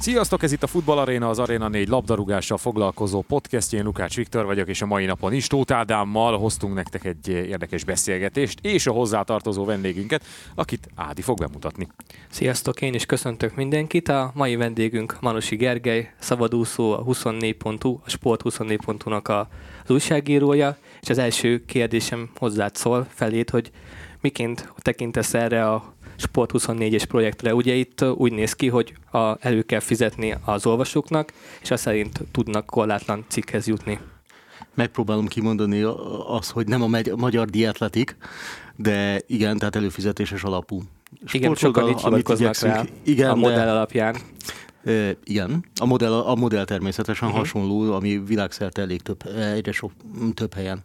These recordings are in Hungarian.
Sziasztok, ez itt a Futball Arena, az Arena 4 labdarúgással foglalkozó podcast. Én Lukács Viktor vagyok, és a mai napon is Tóth Ádámmal hoztunk nektek egy érdekes beszélgetést, és a hozzátartozó vendégünket, akit Ádi fog bemutatni. Sziasztok, én is köszöntök mindenkit. A mai vendégünk Manusi Gergely, szabadúszó, a 24.hu, a Sport 24.hu-nak az újságírója, és az első kérdésem hozzád szól felét, hogy miként tekintesz erre a Sport 24-es projektre. Ugye itt úgy néz ki, hogy a, elő kell fizetni az olvasóknak, és azt szerint tudnak korlátlan cikkhez jutni. Megpróbálom kimondani az, hogy nem a magyar dietletik, de igen, tehát előfizetéses alapú. Igen, sokan így hivatkoznak rá igen, a modell de, alapján. E, igen, a modell, a modell természetesen uh-huh. hasonló, ami világszerte elég több, egyre sok, több helyen.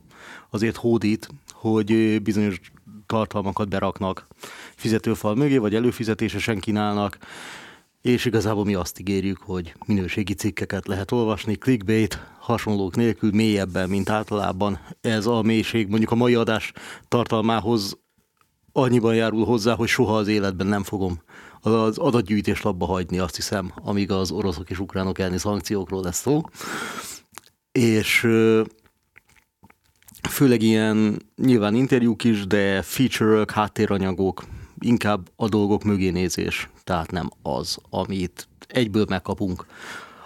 Azért hódít, hogy bizonyos tartalmakat beraknak fizetőfal mögé, vagy előfizetésesen kínálnak, és igazából mi azt ígérjük, hogy minőségi cikkeket lehet olvasni, clickbait, hasonlók nélkül, mélyebben, mint általában. Ez a mélység mondjuk a mai adás tartalmához annyiban járul hozzá, hogy soha az életben nem fogom az adatgyűjtés labba hagyni, azt hiszem, amíg az oroszok és ukránok elleni szankciókról lesz szó. És főleg ilyen nyilván interjúk is, de feature-ök, háttéranyagok, inkább a dolgok mögé nézés, tehát nem az, amit egyből megkapunk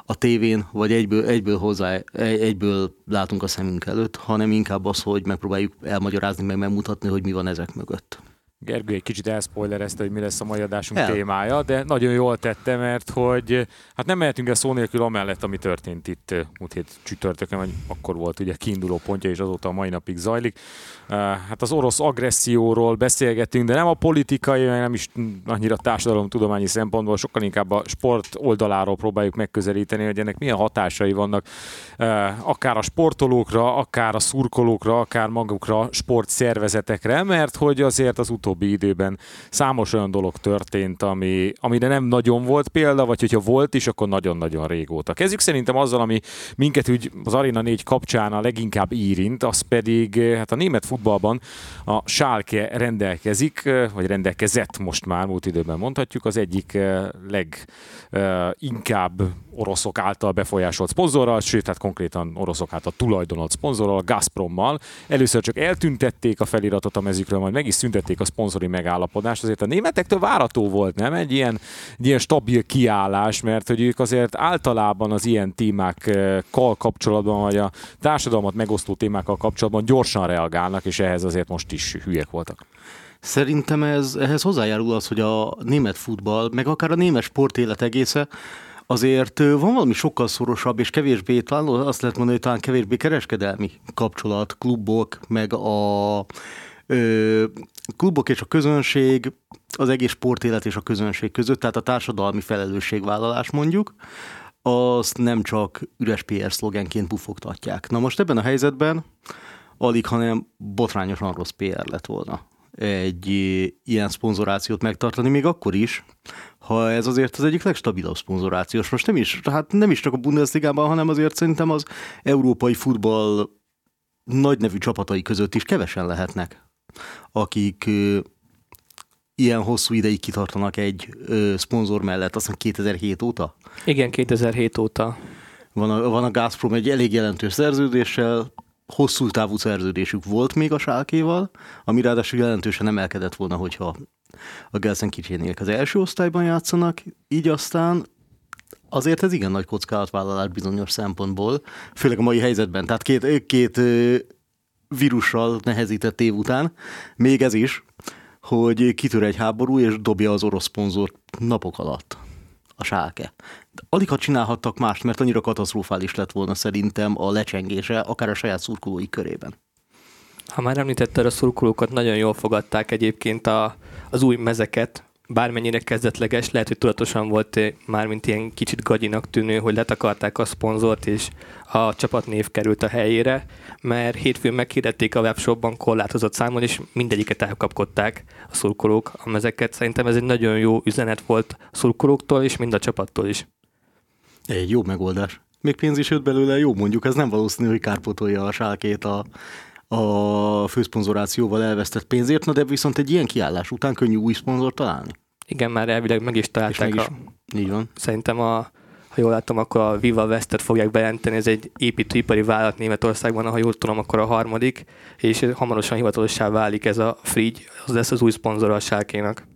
a tévén, vagy egyből, egyből hozzá, egyből látunk a szemünk előtt, hanem inkább az, hogy megpróbáljuk elmagyarázni, meg megmutatni, hogy mi van ezek mögött. Gergő egy kicsit elspoilerezte, hogy mi lesz a mai adásunk El. témája, de nagyon jól tette, mert hogy hát nem mehetünk el szó nélkül amellett, ami történt itt múlt hét csütörtökön, vagy akkor volt ugye kiinduló pontja, és azóta a mai napig zajlik. Hát az orosz agresszióról beszélgetünk, de nem a politikai, nem is annyira társadalomtudományi szempontból, sokkal inkább a sport oldaláról próbáljuk megközelíteni, hogy ennek milyen hatásai vannak akár a sportolókra, akár a szurkolókra, akár magukra sportszervezetekre, mert hogy azért az utóbbi időben számos olyan dolog történt, ami, amire nem nagyon volt példa, vagy hogyha volt is, akkor nagyon-nagyon régóta. Kezdjük szerintem azzal, ami minket úgy az Arena 4 kapcsán a leginkább írint, az pedig hát a német futballban a Schalke rendelkezik, vagy rendelkezett most már, múlt időben mondhatjuk, az egyik leginkább oroszok által befolyásolt szponzorral, sőt, tehát konkrétan oroszok által tulajdonolt szponzorral, Gazprommal. Először csak eltüntették a feliratot a mezükről, majd meg is szüntették a szponzori megállapodást. Azért a németektől várató volt, nem? Egy ilyen, egy ilyen stabil kiállás, mert hogy ők azért általában az ilyen témákkal kapcsolatban, vagy a társadalmat megosztó témákkal kapcsolatban gyorsan reagálnak, és ehhez azért most is hülyek voltak. Szerintem ez, ehhez hozzájárul az, hogy a német futball, meg akár a német sportélet egésze azért van valami sokkal szorosabb és kevésbé, talán azt lehet mondani, hogy talán kevésbé kereskedelmi kapcsolat, klubok, meg a ö, klubok és a közönség, az egész sportélet és a közönség között, tehát a társadalmi felelősségvállalás mondjuk, azt nem csak üres PR szlogenként bufogtatják. Na most ebben a helyzetben alig, hanem botrányosan rossz PR lett volna egy ilyen szponzorációt megtartani, még akkor is, ha ez azért az egyik legstabilabb szponzorációs. Most nem is, hát nem is csak a Bundesligában, hanem azért szerintem az európai futball nagy nevű csapatai között is kevesen lehetnek, akik ilyen hosszú ideig kitartanak egy ö, szponzor mellett, azt hiszem 2007 óta? Igen, 2007 óta. Van a, van a Gazprom egy elég jelentős szerződéssel, hosszú távú szerződésük volt még a sálkéval, ami ráadásul jelentősen emelkedett volna, hogyha a Gelsenkirchenék az első osztályban játszanak, így aztán azért ez igen nagy kockázatvállalás bizonyos szempontból, főleg a mai helyzetben. Tehát két, két vírussal nehezített év után, még ez is, hogy kitör egy háború és dobja az orosz szponzort napok alatt a sálke. Alig ha csinálhattak mást, mert annyira katasztrofális lett volna szerintem a lecsengése, akár a saját szurkolói körében. Ha már említetted a szurkolókat, nagyon jól fogadták egyébként a, az új mezeket, bármennyire kezdetleges, lehet, hogy tudatosan volt eh, már, mint ilyen kicsit gagyinak tűnő, hogy letakarták a szponzort, és a csapatnév került a helyére, mert hétfőn meghirdették a webshopban korlátozott számon, és mindegyiket elkapkodták a szurkolók a mezeket. Szerintem ez egy nagyon jó üzenet volt a szurkolóktól, és mind a csapattól is. Egy jó megoldás. Még pénz is jött belőle, jó mondjuk, ez nem valószínű, hogy kárpotolja a sálkét a, a főszponzorációval elvesztett pénzért, na de viszont egy ilyen kiállás után könnyű új szponzor találni. Igen, már elvileg meg is találták. meg is, a, így van. Szerintem a ha jól látom, akkor a Viva Westet fogják bejelenteni, ez egy építőipari vállalat Németországban, ha jól tudom, akkor a harmadik, és hamarosan hivatalossá válik ez a Frigy, az lesz az új szponzora a sárkénak.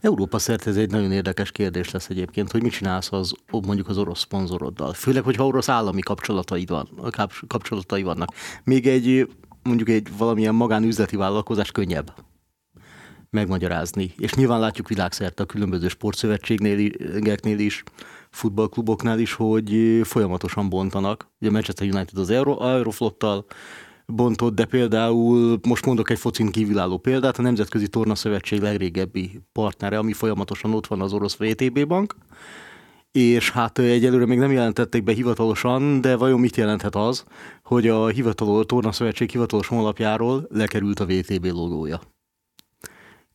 Európa szerte ez egy nagyon érdekes kérdés lesz egyébként, hogy mit csinálsz az, mondjuk az orosz szponzoroddal. Főleg, hogyha orosz állami kapcsolatai, van, kapcsolatai vannak. Még egy mondjuk egy valamilyen magánüzleti vállalkozás könnyebb megmagyarázni. És nyilván látjuk világszerte a különböző sportszövetségnél is, futballkluboknál is, hogy folyamatosan bontanak. Ugye Manchester United az Euro, Aeroflottal bontott, de például most mondok egy focin kívülálló példát, a Nemzetközi Torna Szövetség legrégebbi partnere, ami folyamatosan ott van az orosz VTB bank, és hát egyelőre még nem jelentették be hivatalosan, de vajon mit jelenthet az, hogy a hivatalos Torna Szövetség hivatalos honlapjáról lekerült a VTB logója.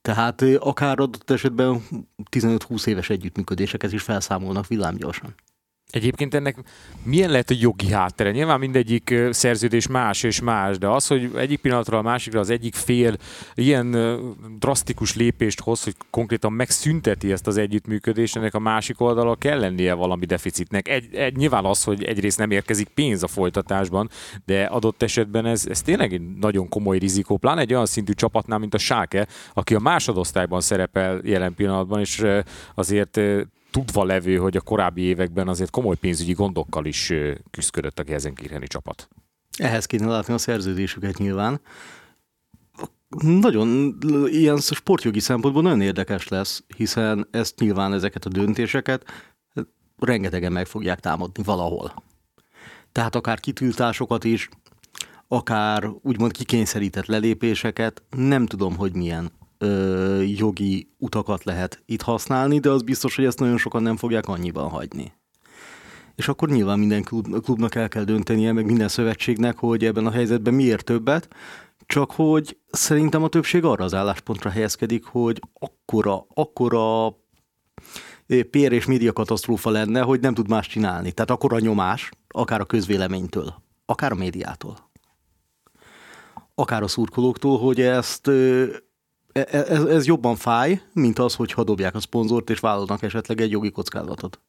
Tehát akár adott esetben 15-20 éves együttműködéseket is felszámolnak villámgyorsan. Egyébként ennek milyen lehet a jogi háttere? Nyilván mindegyik szerződés más és más, de az, hogy egyik pillanatra a másikra az egyik fél ilyen drasztikus lépést hoz, hogy konkrétan megszünteti ezt az együttműködést, ennek a másik oldalon kell lennie valami deficitnek. Egy, egy, nyilván az, hogy egyrészt nem érkezik pénz a folytatásban, de adott esetben ez, ez tényleg egy nagyon komoly rizikó, pláne egy olyan szintű csapatnál, mint a Sáke, aki a másodosztályban szerepel jelen pillanatban, és azért tudva levő, hogy a korábbi években azért komoly pénzügyi gondokkal is küzdött a Gelsenkircheni csapat. Ehhez kéne látni a szerződésüket nyilván. Nagyon ilyen sportjogi szempontból nagyon érdekes lesz, hiszen ezt nyilván ezeket a döntéseket rengetegen meg fogják támadni valahol. Tehát akár kitiltásokat is, akár úgymond kikényszerített lelépéseket, nem tudom, hogy milyen ö, jogi utakat lehet itt használni, de az biztos, hogy ezt nagyon sokan nem fogják annyiban hagyni. És akkor nyilván minden klub, klubnak el kell döntenie, meg minden szövetségnek, hogy ebben a helyzetben miért többet, csak hogy szerintem a többség arra az álláspontra helyezkedik, hogy akkora, akkora pér és média katasztrófa lenne, hogy nem tud más csinálni. Tehát akkora nyomás, akár a közvéleménytől, akár a médiától, akár a szurkolóktól, hogy ezt ez, ez jobban fáj, mint az, hogy dobják a szponzort és vállalnak esetleg egy jogi kockázatot.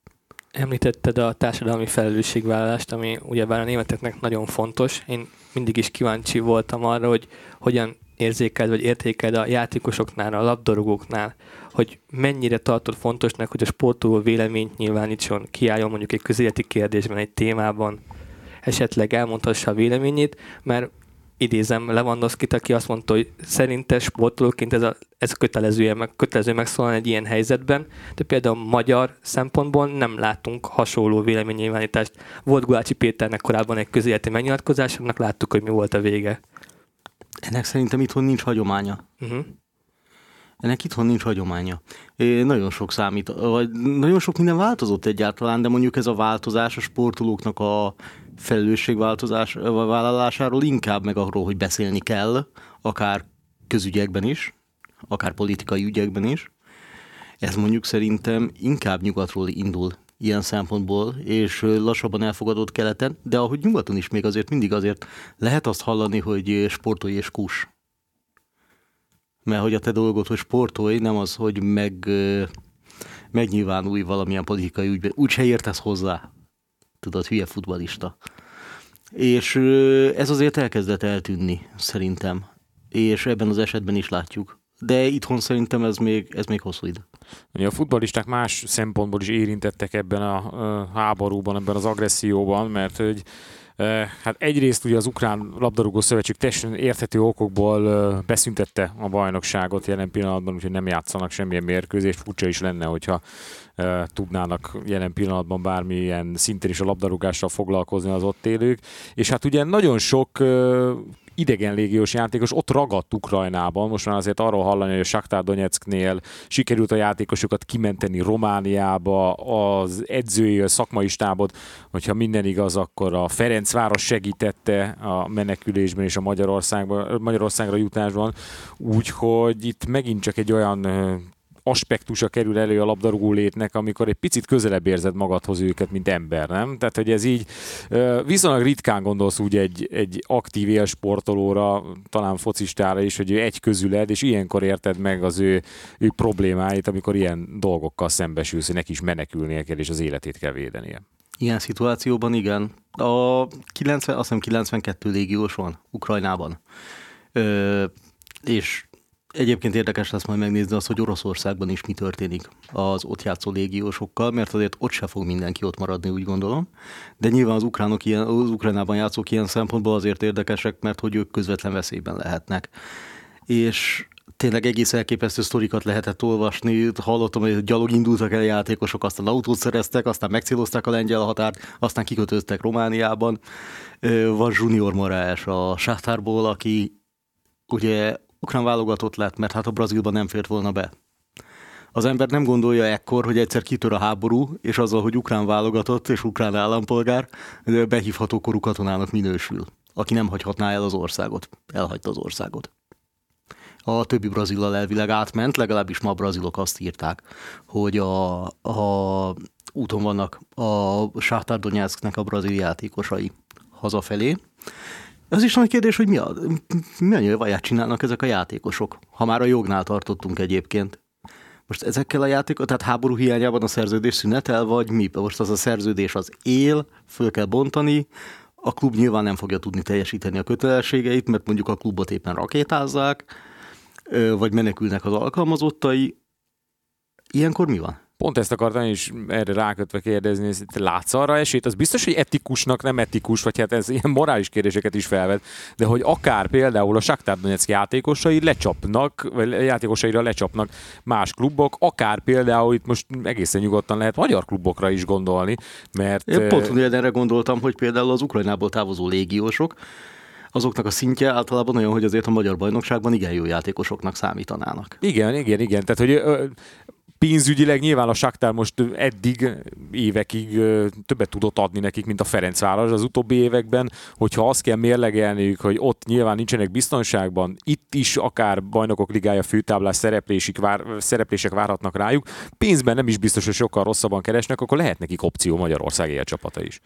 Említetted a társadalmi felelősségvállalást, ami ugyebár a németeknek nagyon fontos. Én mindig is kíváncsi voltam arra, hogy hogyan érzékeld vagy értékeld a játékosoknál, a labdarúgóknál, hogy mennyire tartod fontosnak, hogy a sportoló véleményt nyilvánítson, kiálljon mondjuk egy közéleti kérdésben, egy témában, esetleg elmondhassa a véleményét, mert idézem Lewandowski-t, aki azt mondta, hogy szerinte sportolóként ez, a, ez kötelező, meg, kötelező megszólalni egy ilyen helyzetben, de például magyar szempontból nem látunk hasonló véleménynyilvánítást. Volt Gulácsi Péternek korábban egy közéleti megnyilatkozás, annak láttuk, hogy mi volt a vége. Ennek szerintem itthon nincs hagyománya. Uh-huh. Ennek itthon nincs hagyománya. É, nagyon sok számít, vagy nagyon sok minden változott egyáltalán, de mondjuk ez a változás a sportolóknak a felelősségváltozás vállalásáról, inkább meg arról, hogy beszélni kell, akár közügyekben is, akár politikai ügyekben is. Ez mondjuk szerintem inkább nyugatról indul ilyen szempontból, és lassabban elfogadott keleten, de ahogy nyugaton is még azért mindig azért lehet azt hallani, hogy sportolj és kus. Mert hogy a te dolgod, hogy sportolj, nem az, hogy meg, megnyilvánulj valamilyen politikai ügyben. Úgyse értesz hozzá tudod, hülye futbalista. És ez azért elkezdett eltűnni, szerintem. És ebben az esetben is látjuk. De itthon szerintem ez még, ez még hosszú idő. A futballisták más szempontból is érintettek ebben a háborúban, ebben az agresszióban, mert hogy Hát egyrészt ugye az Ukrán labdarúgó szövetség teljesen érthető okokból beszüntette a bajnokságot jelen pillanatban, úgyhogy nem játszanak semmilyen mérkőzést. Furcsa is lenne, hogyha tudnának jelen pillanatban bármilyen szinten is a labdarúgással foglalkozni az ott élők. És hát ugye nagyon sok idegen légiós játékos ott ragadt Ukrajnában. Most már azért arról hallani, hogy a Shakhtar Donetsknél sikerült a játékosokat kimenteni Romániába, az edzői, a szakmai stábot, hogyha minden igaz, akkor a Ferencváros segítette a menekülésben és a Magyarországba, Magyarországra jutásban. Úgyhogy itt megint csak egy olyan aspektusa kerül elő a labdarúgó létnek, amikor egy picit közelebb érzed magadhoz őket, mint ember, nem? Tehát, hogy ez így viszonylag ritkán gondolsz úgy egy, egy aktív élsportolóra, talán focistára is, hogy ő egy közüled, és ilyenkor érted meg az ő, ő problémáit, amikor ilyen dolgokkal szembesülsz, hogy neki is menekülnie kell, és az életét kell védenie. Ilyen szituációban igen. A 90, azt hiszem 92 légiós van Ukrajnában. Ö, és Egyébként érdekes lesz majd megnézni azt, hogy Oroszországban is mi történik az ott játszó légiósokkal, mert azért ott se fog mindenki ott maradni, úgy gondolom. De nyilván az ukránok ilyen, az Ukrajnában játszók ilyen szempontból azért érdekesek, mert hogy ők közvetlen veszélyben lehetnek. És tényleg egész elképesztő sztorikat lehetett olvasni. Hallottam, hogy gyalog indultak el játékosok, aztán autót szereztek, aztán megcélozták a lengyel határt, aztán kikötöztek Romániában. Van Junior Moraes a Sáhtárból, aki ugye ukrán válogatott lett, mert hát a Brazilban nem fért volna be. Az ember nem gondolja ekkor, hogy egyszer kitör a háború, és azzal, hogy ukrán válogatott és ukrán állampolgár, behívható korú katonának minősül, aki nem hagyhatná el az országot. Elhagyta az országot. A többi brazillal elvileg átment, legalábbis ma a brazilok azt írták, hogy a, a úton vannak a Sáhtár Donetsknek a brazil játékosai hazafelé, az is nagy kérdés, hogy mi a, mi a nyilvaját csinálnak ezek a játékosok, ha már a jognál tartottunk egyébként. Most ezekkel a játékok, tehát háború hiányában a szerződés szünetel, vagy mi? Most az a szerződés az él, föl kell bontani, a klub nyilván nem fogja tudni teljesíteni a kötelességeit, mert mondjuk a klubot éppen rakétázzák, vagy menekülnek az alkalmazottai. Ilyenkor mi van? Pont ezt akartam is erre rákötve kérdezni, hogy látsz arra esélyt, az biztos, hogy etikusnak nem etikus, vagy hát ez ilyen morális kérdéseket is felvet, de hogy akár például a Shakhtar Donetsk játékosai lecsapnak, vagy játékosaira lecsapnak más klubok, akár például itt most egészen nyugodtan lehet magyar klubokra is gondolni, mert... Én pont erre gondoltam, hogy például az Ukrajnából távozó légiósok, azoknak a szintje általában olyan, hogy azért a magyar bajnokságban igen jó játékosoknak számítanának. Igen, igen, igen. Tehát, hogy pénzügyileg nyilván a Shakhtar most eddig évekig többet tudott adni nekik, mint a Ferencváros az utóbbi években, hogyha azt kell mérlegelniük, hogy ott nyilván nincsenek biztonságban, itt is akár bajnokok ligája főtáblás szereplések, vár, szereplések várhatnak rájuk, pénzben nem is biztos, hogy sokkal rosszabban keresnek, akkor lehet nekik opció Magyarország csapata is.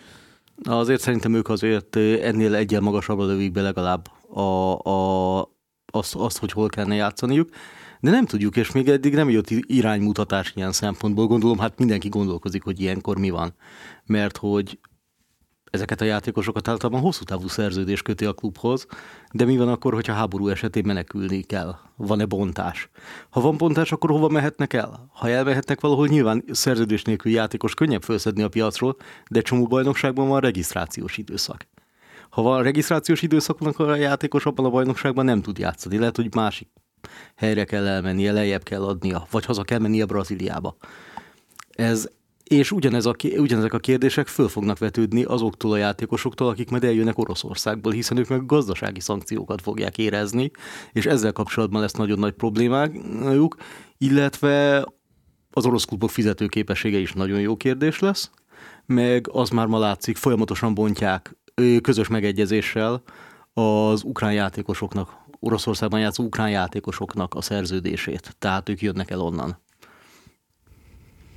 Azért szerintem ők azért ennél egyen magasabbra lövik be legalább a, a, azt, azt, hogy hol kellene játszaniuk de nem tudjuk, és még eddig nem jött iránymutatás ilyen szempontból. Gondolom, hát mindenki gondolkozik, hogy ilyenkor mi van. Mert hogy ezeket a játékosokat általában hosszú távú szerződés köti a klubhoz, de mi van akkor, hogyha háború esetén menekülni kell? Van-e bontás? Ha van bontás, akkor hova mehetnek el? Ha elmehetnek valahol, nyilván szerződés nélkül játékos könnyebb felszedni a piacról, de csomó bajnokságban van regisztrációs időszak. Ha van regisztrációs időszak, akkor a játékos abban a bajnokságban nem tud játszani. Lehet, hogy másik helyre kell elmennie, lejjebb kell adnia, vagy haza kell mennie Brazíliába. Ez, és ugyanez a, ugyanezek a kérdések föl fognak vetődni azoktól a játékosoktól, akik majd eljönnek Oroszországból, hiszen ők meg gazdasági szankciókat fogják érezni, és ezzel kapcsolatban lesz nagyon nagy problémájuk, illetve az orosz klubok fizetőképessége is nagyon jó kérdés lesz, meg az már ma látszik, folyamatosan bontják közös megegyezéssel az ukrán játékosoknak Oroszországban játszó ukrán játékosoknak a szerződését, tehát ők jönnek el onnan.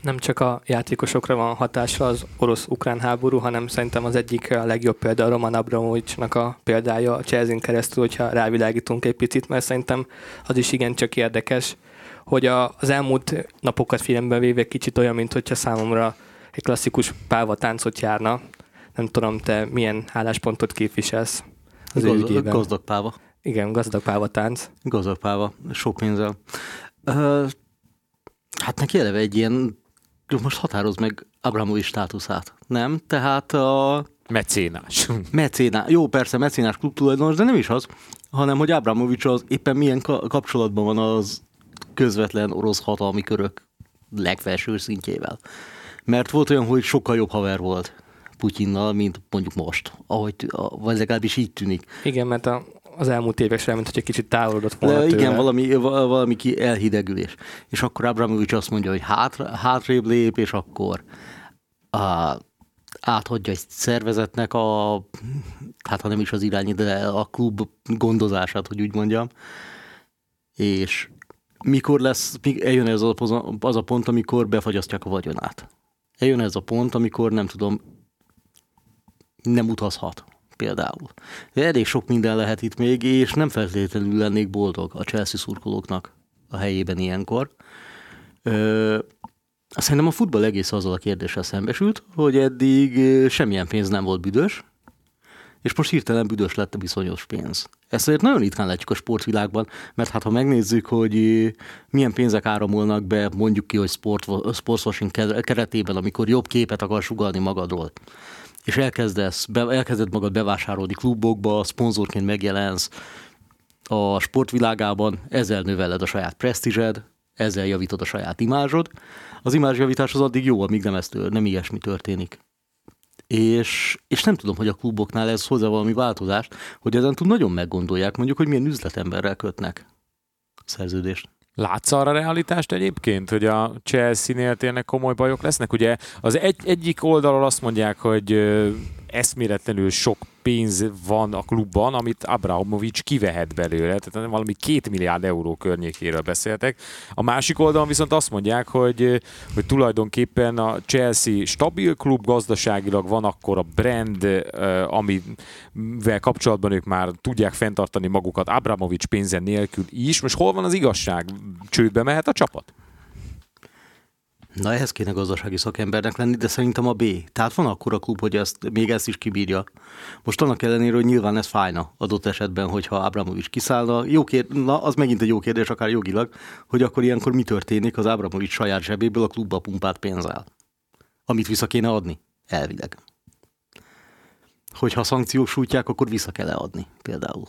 Nem csak a játékosokra van hatása az orosz-ukrán háború, hanem szerintem az egyik a legjobb példa a Roman Abramovicsnak a példája a Chelsea keresztül, hogyha rávilágítunk egy picit, mert szerintem az is igencsak érdekes, hogy a, az elmúlt napokat figyelembe véve kicsit olyan, mint hogyha számomra egy klasszikus pálva táncot járna. Nem tudom, te milyen álláspontot képviselsz az Gazdag, ügyében. Gazdag páva. Igen, gazdag páva tánc. Gazdag páva, sok pénzzel. Uh, hát neki eleve egy ilyen, most határoz meg Abramovics státuszát, nem? Tehát a... Mecénás. Mecénás. Jó, persze, mecénás klubtulajdonos, de nem is az, hanem hogy Abramovics az éppen milyen kapcsolatban van az közvetlen orosz hatalmi körök legfelső szintjével. Mert volt olyan, hogy sokkal jobb haver volt Putyinnal, mint mondjuk most, ahogy, vagy legalábbis így tűnik. Igen, mert a, az elmúlt évek során, mint hogy egy kicsit távolodott volna De igen, valami, valami ki elhidegülés. És akkor Abramovics azt mondja, hogy hátra, hátrébb lép, és akkor a, áthagyja egy szervezetnek a, hát ha nem is az irányi, de a klub gondozását, hogy úgy mondjam. És mikor lesz, eljön ez a, az a pont, amikor befagyasztják a vagyonát. Eljön ez a pont, amikor nem tudom, nem utazhat például. Elég sok minden lehet itt még, és nem feltétlenül lennék boldog a Chelsea szurkolóknak a helyében ilyenkor. Ö, szerintem a futball egész azzal a kérdéssel szembesült, hogy eddig semmilyen pénz nem volt büdös, és most hirtelen büdös lett a bizonyos pénz. Ezt azért nagyon ritkán látjuk a sportvilágban, mert hát ha megnézzük, hogy milyen pénzek áramolnak be, mondjuk ki, hogy sport, sportswashing keretében, amikor jobb képet akar sugalni magadról, és elkezdesz, be, elkezded magad bevásárolni klubokba, szponzorként megjelensz a sportvilágában, ezzel növeled a saját presztízsed, ezzel javítod a saját imázsod. Az imázsjavítás az addig jó, amíg nem, ezt, nem ilyesmi történik. És, és nem tudom, hogy a kluboknál ez hozzá valami változást, hogy ezen túl nagyon meggondolják, mondjuk, hogy milyen üzletemberrel kötnek szerződést. Látsz arra realitást egyébként, hogy a Chelsea-nél tényleg komoly bajok lesznek? Ugye az egy, egyik oldalról azt mondják, hogy eszméletlenül sok pénz van a klubban, amit Abramovics kivehet belőle, tehát valami két milliárd euró környékéről beszéltek. A másik oldalon viszont azt mondják, hogy, hogy tulajdonképpen a Chelsea stabil klub, gazdaságilag van akkor a brand, amivel kapcsolatban ők már tudják fenntartani magukat Abramovics pénzen nélkül is. Most hol van az igazság? Csődbe mehet a csapat? Na ehhez kéne gazdasági szakembernek lenni, de szerintem a B. Tehát van akkor a klub, hogy ezt, még ezt is kibírja. Most annak ellenére, hogy nyilván ez fájna adott esetben, hogyha Abramovics kiszállna. Jó kér, na, az megint egy jó kérdés, akár jogilag, hogy akkor ilyenkor mi történik az Abramovics saját zsebéből a klubba pumpált pénzzel. Amit vissza kéne adni, elvileg. Hogyha szankciók sújtják, akkor vissza kell adni, például.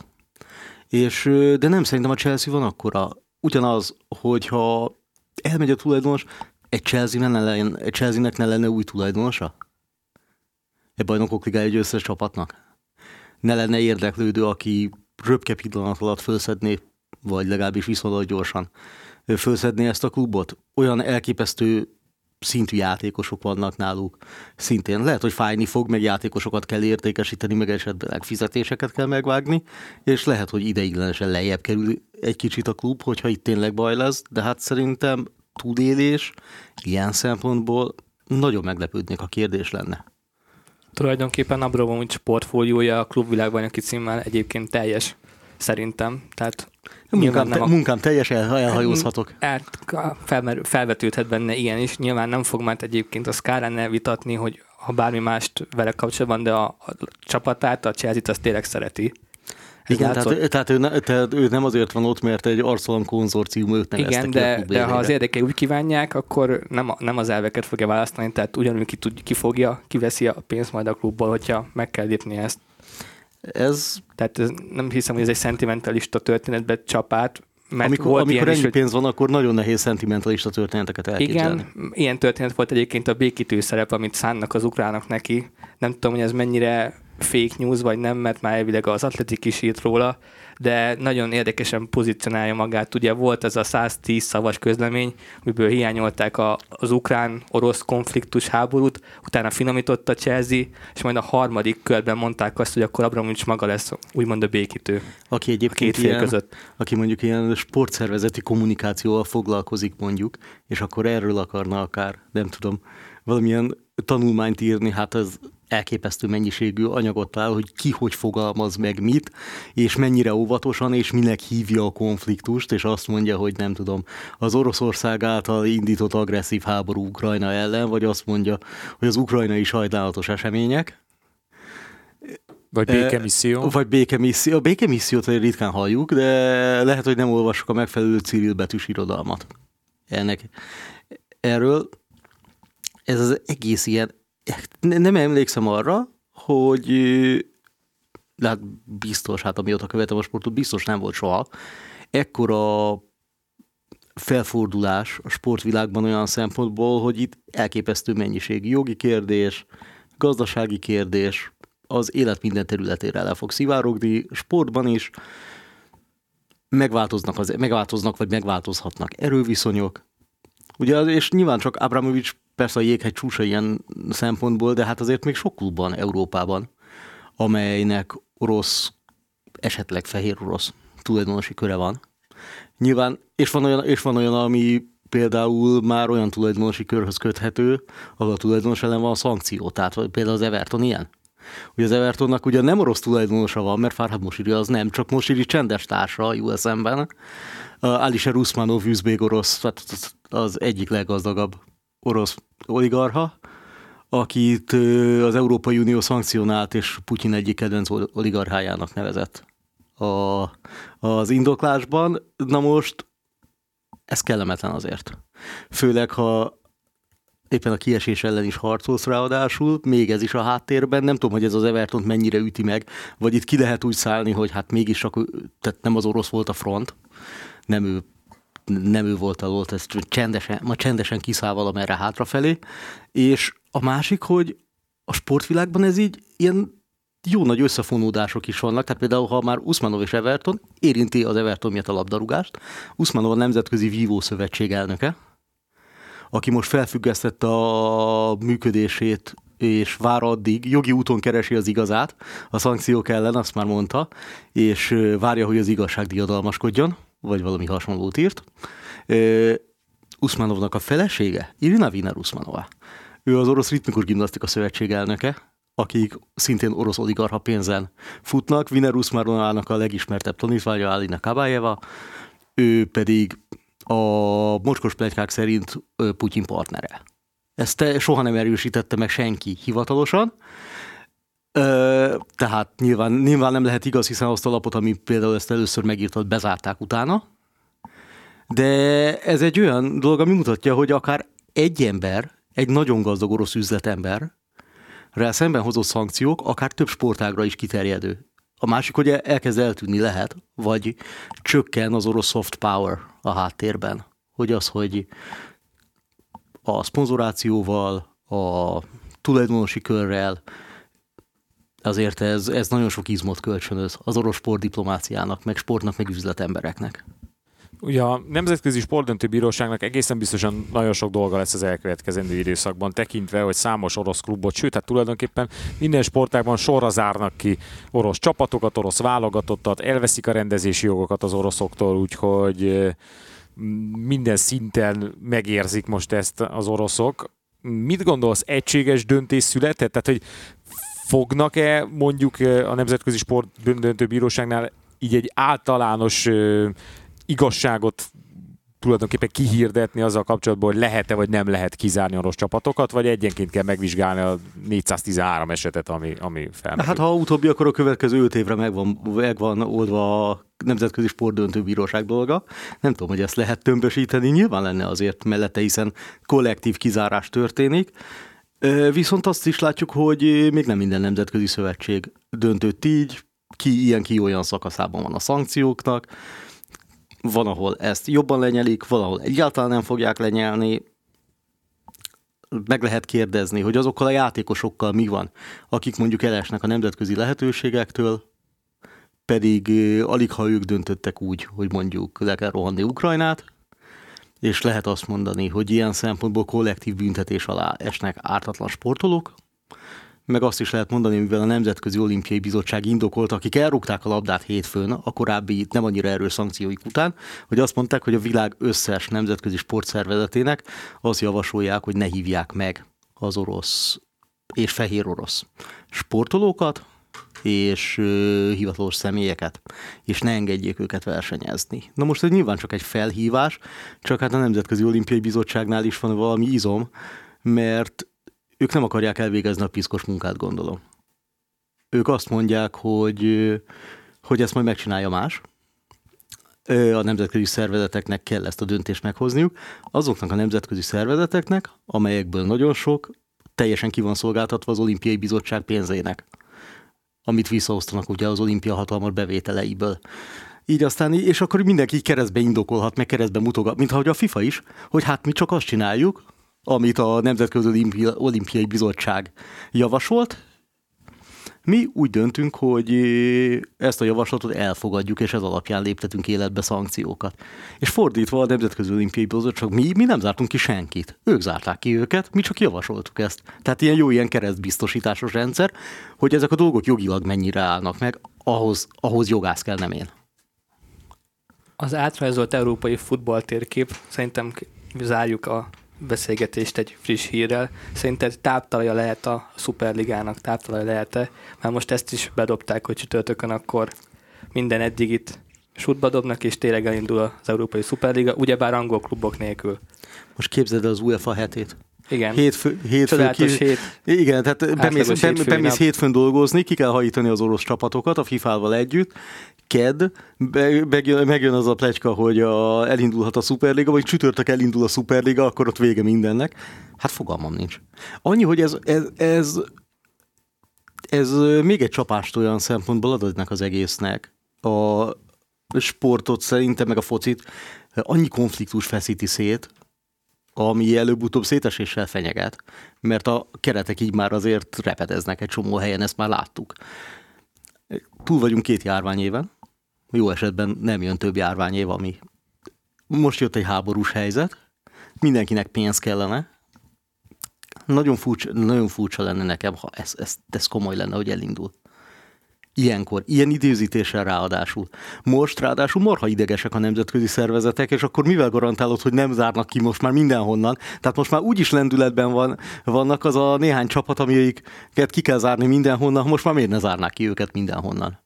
És, de nem szerintem a Chelsea van akkora. Ugyanaz, hogyha elmegy a tulajdonos, egy Chelsea ne legyen, egy Chelsea-nek ne lenne új tulajdonosa? Egy bajnokok ligája egy összes csapatnak? Ne lenne érdeklődő, aki röpke pillanat alatt felszedné, vagy legalábbis viszonylag gyorsan felszedné ezt a klubot? Olyan elképesztő szintű játékosok vannak náluk. Szintén lehet, hogy fájni fog, meg játékosokat kell értékesíteni, meg esetben fizetéseket kell megvágni, és lehet, hogy ideiglenesen lejjebb kerül egy kicsit a klub, hogyha itt tényleg baj lesz, de hát szerintem túlélés ilyen szempontból nagyon meglepődnék, a kérdés lenne. Tulajdonképpen Abramovics portfóliója a klubvilágbajnoki címmel egyébként teljes, szerintem. Tehát munkám, nem a... munkám teljes, el, elhajózhatok. El, felmer, felvetődhet benne ilyen is. Nyilván nem fog már egyébként a Skárán vitatni, hogy ha bármi mást vele kapcsolatban, de a, a csapatát, a Chelsea-t azt tényleg szereti. Igen, tehát, tehát, ő, ne, tehát ő nem azért van ott, mert egy Arcolam konzorcium őt Igen, de, de ha az érdekei úgy kívánják, akkor nem, nem az elveket fogja választani, tehát ugyanúgy ki, tud, ki fogja, kiveszi a pénzt majd a klubból, hogyha meg kell lépni ezt. Ez... Tehát ez, nem hiszem, hogy ez egy szentimentalista történetbe csapát, mert amikor, volt amikor ennyi is, pénz van, akkor nagyon nehéz szentimentalista történeteket elképzelni. Igen, ilyen történet volt egyébként a békítő szerep, amit szánnak az ukránok neki. Nem tudom, hogy ez mennyire fake news, vagy nem, mert már elvileg az Atletik is írt róla, de nagyon érdekesen pozícionálja magát. Ugye volt ez a 110 szavas közlemény, amiből hiányolták a, az ukrán-orosz konfliktus háborút, utána finomította Chelsea, és majd a harmadik körben mondták azt, hogy akkor Abramovics maga lesz úgymond a békítő. Aki egyébként két ilyen, között. aki mondjuk ilyen sportszervezeti kommunikációval foglalkozik mondjuk, és akkor erről akarna akár, nem tudom, valamilyen tanulmányt írni, hát ez elképesztő mennyiségű anyagot talál, hogy ki hogy fogalmaz meg mit, és mennyire óvatosan, és minek hívja a konfliktust, és azt mondja, hogy nem tudom, az Oroszország által indított agresszív háború Ukrajna ellen, vagy azt mondja, hogy az ukrajnai sajnálatos események. Vagy békemisszió. Vagy békemisszió. A békemissziót ritkán halljuk, de lehet, hogy nem olvasok a megfelelő civil betűs irodalmat. Ennek. Erről ez az egész ilyen nem emlékszem arra, hogy de hát biztos, hát amióta követem a sportot, biztos nem volt soha. Ekkora felfordulás a sportvilágban olyan szempontból, hogy itt elképesztő mennyiségű jogi kérdés, gazdasági kérdés, az élet minden területére le fog szivárogni, sportban is, megváltoznak, az, megváltoznak vagy megváltozhatnak erőviszonyok. Ugye, és nyilván csak Abramovics persze a jéghegy csúcsa ilyen szempontból, de hát azért még sok klubban Európában, amelynek orosz, esetleg fehér orosz tulajdonosi köre van. Nyilván, és van olyan, és van olyan ami például már olyan tulajdonosi körhöz köthető, ahol a tulajdonos ellen van a szankció. Tehát például az Everton ilyen. Ugye az Evertonnak ugye nem orosz tulajdonosa van, mert Farhad Mosiri az nem, csak Mosiri csendes társa a USM-ben. Uh, Alisher Usmanov üzbég orosz, az egyik leggazdagabb orosz oligarha, akit az Európai Unió szankcionált, és Putyin egyik kedvenc oligarchájának nevezett a, az indoklásban. Na most ez kellemetlen azért. Főleg, ha éppen a kiesés ellen is harcolsz ráadásul, még ez is a háttérben, nem tudom, hogy ez az Everton mennyire üti meg, vagy itt ki lehet úgy szállni, hogy hát mégis csak, tehát nem az orosz volt a front, nem ő nem ő volt a volt, ez csendesen, ma csendesen kiszáll valamerre hátrafelé, és a másik, hogy a sportvilágban ez így ilyen jó nagy összefonódások is vannak, tehát például ha már Usmanov és Everton érinti az Everton miatt a labdarúgást, Usmanov a Nemzetközi Vívó Szövetség elnöke, aki most felfüggesztette a működését és vár addig, jogi úton keresi az igazát a szankciók ellen, azt már mondta, és várja, hogy az igazság diadalmaskodjon, vagy valami hasonlót írt. Usmanovnak a felesége, Irina Wiener Usmanova. Ő az orosz ritmikus gimnasztika szövetség elnöke, akik szintén orosz oligarha pénzen futnak. Viner Usmanovának a legismertebb tanítványa Alina Kabájeva, ő pedig a mocskos plegykák szerint Putyin partnere. Ezt soha nem erősítette meg senki hivatalosan, Ö, tehát nyilván, nyilván nem lehet igaz, hiszen azt a lapot, ami például ezt először megírtad, bezárták utána. De ez egy olyan dolog, ami mutatja, hogy akár egy ember, egy nagyon gazdag orosz üzletember, rá szemben hozott szankciók akár több sportágra is kiterjedő. A másik, hogy elkezd eltűnni lehet, vagy csökken az orosz soft power a háttérben. Hogy az, hogy a szponzorációval, a tulajdonosi körrel, azért ez, ez nagyon sok izmot kölcsönöz az orosz sportdiplomáciának, meg sportnak, meg üzletembereknek. Ugye a Nemzetközi Sportdöntő Bíróságnak egészen biztosan nagyon sok dolga lesz az elkövetkezendő időszakban, tekintve, hogy számos orosz klubot, sőt, hát tulajdonképpen minden sportágban sorra zárnak ki orosz csapatokat, orosz válogatottat, elveszik a rendezési jogokat az oroszoktól, úgyhogy minden szinten megérzik most ezt az oroszok. Mit gondolsz, egységes döntés született? Tehát, hogy fognak-e mondjuk a Nemzetközi Sportdöntő Bíróságnál így egy általános igazságot tulajdonképpen kihirdetni azzal kapcsolatban, hogy lehet-e vagy nem lehet kizárni orosz csapatokat, vagy egyenként kell megvizsgálni a 413 esetet, ami, ami felmerül. Hát ha utóbbi, akkor a következő 5 évre megvan, megvan oldva a Nemzetközi Sportdöntőbíróság dolga. Nem tudom, hogy ezt lehet tömbösíteni, nyilván lenne azért mellette, hiszen kollektív kizárás történik. Viszont azt is látjuk, hogy még nem minden nemzetközi szövetség döntött így, ki ilyen, ki olyan szakaszában van a szankcióknak van, ahol ezt jobban lenyelik, van, ahol egyáltalán nem fogják lenyelni. Meg lehet kérdezni, hogy azokkal a játékosokkal mi van, akik mondjuk elesnek a nemzetközi lehetőségektől, pedig alig ha ők döntöttek úgy, hogy mondjuk le kell rohanni Ukrajnát, és lehet azt mondani, hogy ilyen szempontból kollektív büntetés alá esnek ártatlan sportolók, meg azt is lehet mondani, mivel a Nemzetközi Olimpiai Bizottság indokolt, akik elrúgták a labdát hétfőn, a korábbi nem annyira erős szankcióik után, hogy azt mondták, hogy a világ összes nemzetközi sportszervezetének azt javasolják, hogy ne hívják meg az orosz és fehér orosz sportolókat, és ö, hivatalos személyeket, és ne engedjék őket versenyezni. Na most ez nyilván csak egy felhívás, csak hát a Nemzetközi Olimpiai Bizottságnál is van valami izom, mert ők nem akarják elvégezni a piszkos munkát, gondolom. Ők azt mondják, hogy, hogy ezt majd megcsinálja más. A nemzetközi szervezeteknek kell ezt a döntést meghozniuk. Azoknak a nemzetközi szervezeteknek, amelyekből nagyon sok, teljesen ki van szolgáltatva az olimpiai bizottság pénzének, amit visszaosztanak ugye az olimpia hatalmas bevételeiből. Így aztán, és akkor mindenki keresztbe indokolhat, meg keresztbe mutogat, mint ahogy a FIFA is, hogy hát mi csak azt csináljuk, amit a Nemzetközi Olimpiai Bizottság javasolt. Mi úgy döntünk, hogy ezt a javaslatot elfogadjuk, és ez alapján léptetünk életbe szankciókat. És fordítva a Nemzetközi Olimpiai Bizottság, mi, mi nem zártunk ki senkit. Ők zárták ki őket, mi csak javasoltuk ezt. Tehát ilyen jó ilyen keresztbiztosításos rendszer, hogy ezek a dolgok jogilag mennyire állnak meg, ahhoz, ahhoz jogász kell, nem én. Az átrajzolt európai futballtérkép, szerintem zárjuk a beszélgetést egy friss hírrel. Szerinted táptalaja lehet a Superligának, táptalaja lehet-e? Már most ezt is bedobták, hogy csütörtökön akkor minden eddig itt sútba dobnak, és tényleg elindul az Európai Szuperliga, ugyebár angol klubok nélkül. Most képzeld el az UEFA hetét. Igen. Hétfő, hétfő ki, hét. Igen, tehát bemész, bemész hétfőn dolgozni, ki kell hajítani az orosz csapatokat a FIFA-val együtt, ked, megjön, az a plecska, hogy a, elindulhat a Superliga, vagy csütörtök elindul a Superliga, akkor ott vége mindennek. Hát fogalmam nincs. Annyi, hogy ez, ez, ez, ez még egy csapást olyan szempontból adnak az egésznek. A sportot szerintem, meg a focit, annyi konfliktus feszíti szét, ami előbb-utóbb széteséssel fenyeget, mert a keretek így már azért repedeznek egy csomó helyen, ezt már láttuk. Túl vagyunk két járványéven, jó esetben nem jön több járványév, ami most jött egy háborús helyzet, mindenkinek pénz kellene, nagyon furcsa, nagyon furcsa lenne nekem, ha ez, ez, ez komoly lenne, hogy elindul. Ilyenkor, ilyen időzítéssel ráadásul. Most ráadásul marha idegesek a nemzetközi szervezetek, és akkor mivel garantálod, hogy nem zárnak ki most már mindenhonnan? Tehát most már úgyis lendületben van, vannak az a néhány csapat, amiket ki kell zárni mindenhonnan, most már miért ne zárnák ki őket mindenhonnan?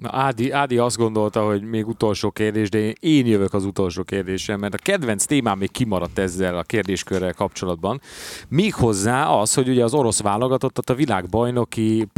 Na, Ádi, Ádi azt gondolta, hogy még utolsó kérdés, de én jövök az utolsó kérdésre, mert a kedvenc témám még kimaradt ezzel a kérdéskörrel kapcsolatban. Méghozzá az, hogy ugye az orosz válogatottat a világbajnoki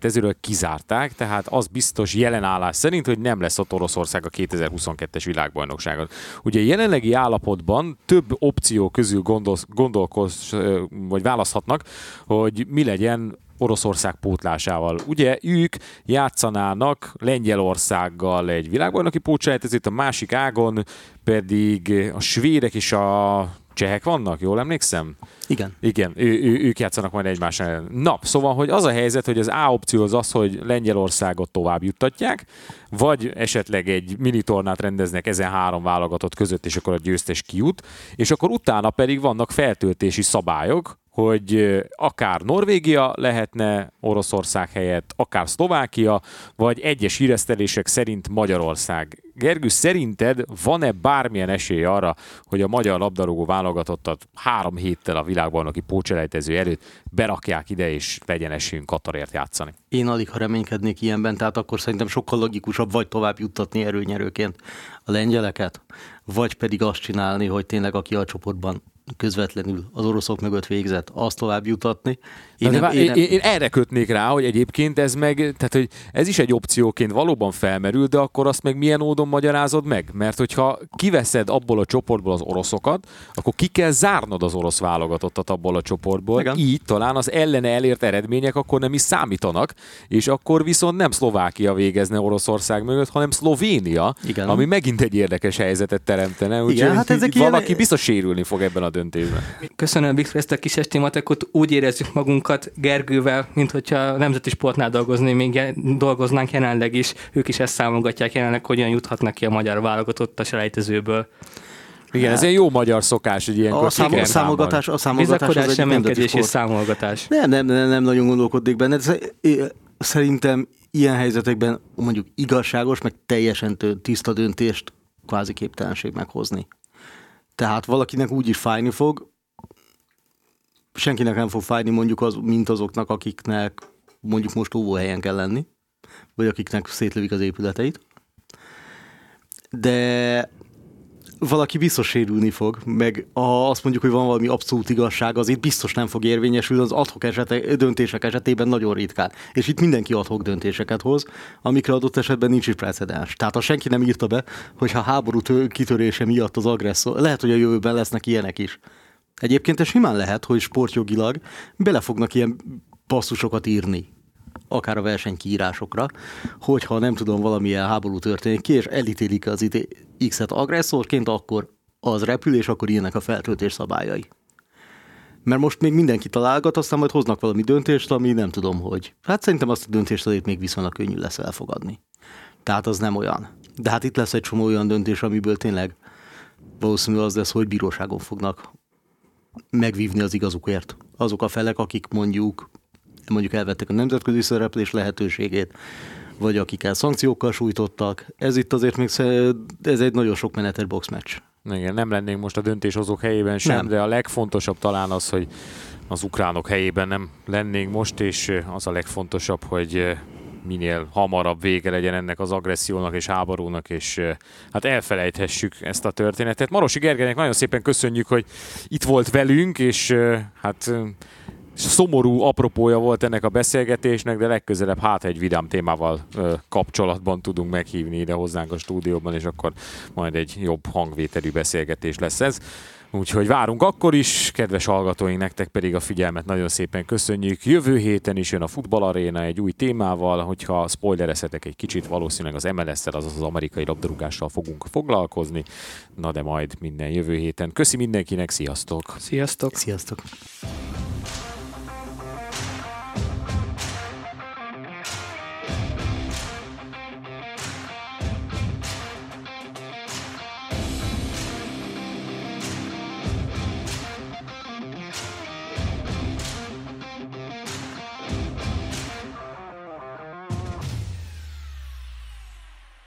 ezről kizárták, tehát az biztos jelenállás szerint, hogy nem lesz ott Oroszország a 2022-es világbajnokságon. Ugye jelenlegi állapotban több opció közül gondol, gondolkoz, vagy választhatnak, hogy mi legyen Oroszország pótlásával. Ugye ők játszanának Lengyelországgal egy világbajnoki pótselejtezőt, a másik ágon pedig a svédek és a csehek vannak, jól emlékszem? Igen. Igen, ő, ő, ők játszanak majd egymás ellen. Na, szóval, hogy az a helyzet, hogy az A opció az az, hogy Lengyelországot tovább juttatják, vagy esetleg egy minitornát rendeznek ezen három válogatott között, és akkor a győztes kijut, és akkor utána pedig vannak feltöltési szabályok, hogy akár Norvégia lehetne Oroszország helyett, akár Szlovákia, vagy egyes híresztelések szerint Magyarország. Gergő, szerinted van-e bármilyen esély arra, hogy a magyar labdarúgó válogatottat három héttel a világbajnoki pócselejtező előtt berakják ide, és legyen esélyünk Katarért játszani? Én alig ha reménykednék ilyenben, tehát akkor szerintem sokkal logikusabb vagy tovább juttatni erőnyerőként a lengyeleket, vagy pedig azt csinálni, hogy tényleg aki a csoportban közvetlenül az oroszok mögött végzett, azt tovább jutatni. Én, nem, én, nem... én, én erre kötnék rá, hogy egyébként ez meg, tehát hogy ez is egy opcióként valóban felmerül, de akkor azt meg milyen módon magyarázod meg? Mert hogyha kiveszed abból a csoportból az oroszokat, akkor ki kell zárnod az orosz válogatottat abból a csoportból. Igen. Így talán az ellene elért eredmények akkor nem is számítanak, és akkor viszont nem Szlovákia végezne Oroszország mögött, hanem Szlovénia, Igen. ami megint egy érdekes helyzetet teremtene. Úgyhogy hát ezek valaki ilyen... biztos sérülni fog ebben a döntésben. Köszönöm, Viktor, ezt a kis estimatekot úgy érezzük magunkat Gergővel, mint hogyha a Nemzeti Sportnál dolgozni, még dolgoznánk jelenleg is. Ők is ezt számogatják jelenleg, hogyan juthatnak ki a magyar válogatott a selejtezőből. Igen, ez egy jó magyar szokás, hogy ilyenkor a, szám, a számogatás, a számogatás az egy és számolgatás. Nem, nem, nem, nem nagyon gondolkodnék benne. Szerintem ilyen helyzetekben mondjuk igazságos, meg teljesen tiszta döntést kvázi képtelenség meghozni. Tehát valakinek úgy is fájni fog, senkinek nem fog fájni mondjuk az, mint azoknak, akiknek mondjuk most óvóhelyen kell lenni, vagy akiknek szétlövik az épületeit. De valaki biztos sérülni fog, meg ha azt mondjuk, hogy van valami abszolút igazság, az itt biztos nem fog érvényesülni, az adhok esete, döntések esetében nagyon ritkán. És itt mindenki adhok döntéseket hoz, amikre adott esetben nincs is precedens. Tehát ha senki nem írta be, hogy ha háború kitörése miatt az agresszor, lehet, hogy a jövőben lesznek ilyenek is. Egyébként ez simán lehet, hogy sportjogilag bele fognak ilyen passzusokat írni akár a versenykiírásokra, hogyha nem tudom, valamilyen háború történik ki, és elítélik az X-et agresszorként, akkor az repül, és akkor ilyenek a feltöltés szabályai. Mert most még mindenki találgat, aztán majd hoznak valami döntést, ami nem tudom, hogy. Hát szerintem azt a döntést azért még viszonylag könnyű lesz elfogadni. Tehát az nem olyan. De hát itt lesz egy csomó olyan döntés, amiből tényleg valószínűleg az lesz, hogy bíróságon fognak megvívni az igazukért. Azok a felek, akik mondjuk mondjuk elvettek a nemzetközi szereplés lehetőségét, vagy akiket szankciókkal sújtottak. Ez itt azért még ez egy nagyon sok menetes boxmatch. Igen, nem lennénk most a döntéshozók helyében sem, nem. de a legfontosabb talán az, hogy az ukránok helyében nem lennénk most, és az a legfontosabb, hogy minél hamarabb vége legyen ennek az agressziónak és háborúnak, és hát elfelejthessük ezt a történetet. Marosi Gergelynek nagyon szépen köszönjük, hogy itt volt velünk, és hát szomorú apropója volt ennek a beszélgetésnek, de legközelebb hát egy vidám témával ö, kapcsolatban tudunk meghívni ide hozzánk a stúdióban, és akkor majd egy jobb hangvételű beszélgetés lesz ez. Úgyhogy várunk akkor is, kedves hallgatóink, nektek pedig a figyelmet nagyon szépen köszönjük. Jövő héten is jön a Futballaréna egy új témával, hogyha spoilerezhetek egy kicsit, valószínűleg az MLS-szel, azaz az amerikai labdarúgással fogunk foglalkozni, na de majd minden jövő héten. Köszi mindenkinek, sziasztok! Sziasztok! Sziasztok!